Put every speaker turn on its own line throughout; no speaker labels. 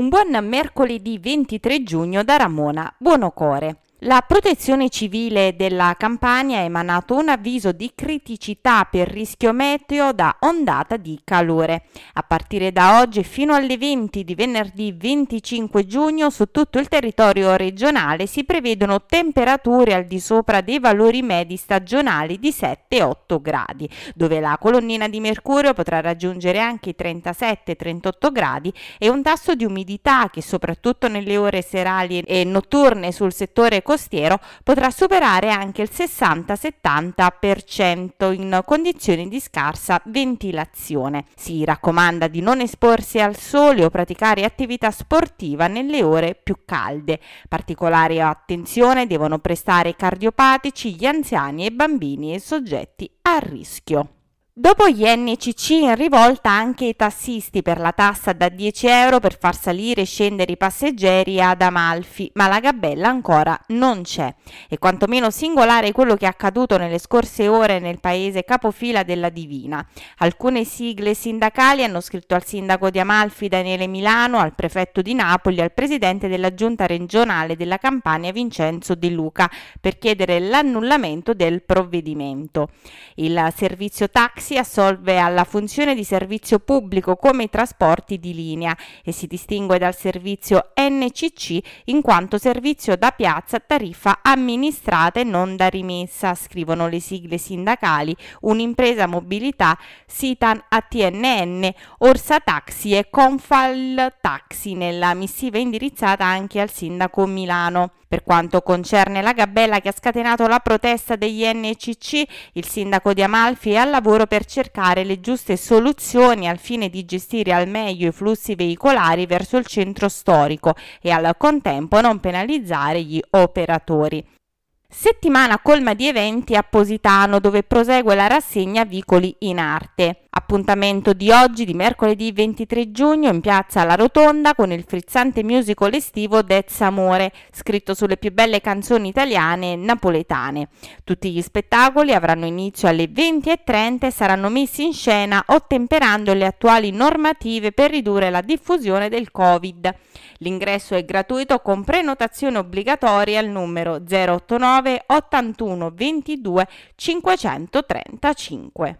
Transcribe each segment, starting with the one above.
Un buon mercoledì 23 giugno da Ramona Buonocore. La Protezione Civile della Campania ha emanato un avviso di criticità per rischio meteo da ondata di calore. A partire da oggi fino alle 20 di venerdì 25 giugno su tutto il territorio regionale si prevedono temperature al di sopra dei valori medi stagionali di 7-8 gradi, dove la colonnina di mercurio potrà raggiungere anche i 37-38 gradi e un tasso di umidità che soprattutto nelle ore serali e notturne sul settore costiero potrà superare anche il 60-70% in condizioni di scarsa ventilazione. Si raccomanda di non esporsi al sole o praticare attività sportiva nelle ore più calde. Particolare attenzione devono prestare cardiopatici, gli anziani e bambini e soggetti a rischio. Dopo gli NCC in rivolta anche i tassisti per la tassa da 10 euro per far salire e scendere i passeggeri ad Amalfi, ma la gabella ancora non c'è. È quantomeno singolare quello che è accaduto nelle scorse ore nel paese capofila della Divina. Alcune sigle sindacali hanno scritto al sindaco di Amalfi Daniele Milano, al prefetto di Napoli, al presidente della giunta regionale della Campania Vincenzo De Luca per chiedere l'annullamento del provvedimento. Il servizio taxi si assolve alla funzione di servizio pubblico come i trasporti di linea e si distingue dal servizio NCC in quanto servizio da piazza tariffa amministrata e non da rimessa, scrivono le sigle sindacali, un'impresa mobilità, Sitan ATNN, Orsa Taxi e Confal Taxi nella missiva indirizzata anche al sindaco Milano. Per quanto concerne la gabella che ha scatenato la protesta degli NCC, il sindaco di Amalfi è al lavoro per cercare le giuste soluzioni al fine di gestire al meglio i flussi veicolari verso il centro storico e al contempo non penalizzare gli operatori. Settimana colma di eventi a Positano dove prosegue la rassegna Vicoli in arte. Appuntamento di oggi, di mercoledì 23 giugno, in piazza La Rotonda con il frizzante musical estivo Dez Amore, scritto sulle più belle canzoni italiane e napoletane. Tutti gli spettacoli avranno inizio alle 20.30 e saranno messi in scena ottemperando le attuali normative per ridurre la diffusione del Covid. L'ingresso è gratuito con prenotazione obbligatoria al numero 089 81 22 535.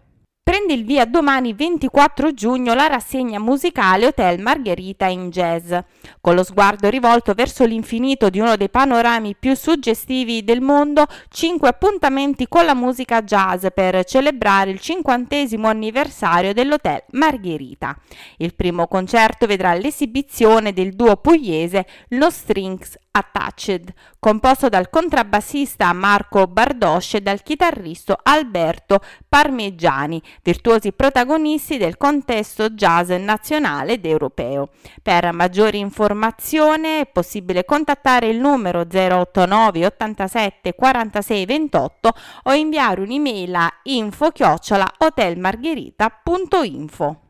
Prende il via domani 24 giugno la rassegna musicale Hotel Margherita in jazz, con lo sguardo rivolto verso l'infinito di uno dei panorami più suggestivi del mondo, cinque appuntamenti con la musica jazz per celebrare il cinquantesimo anniversario dell'Hotel Margherita. Il primo concerto vedrà l'esibizione del duo pugliese Lo Strings Attached, composto dal contrabbassista Marco Bardosce e dal chitarrista Alberto Parmigiani, virtuosi protagonisti del contesto jazz nazionale ed europeo. Per maggiori informazioni è possibile contattare il numero 089 87 46 28 o inviare un'email a info hotelmargherita.info.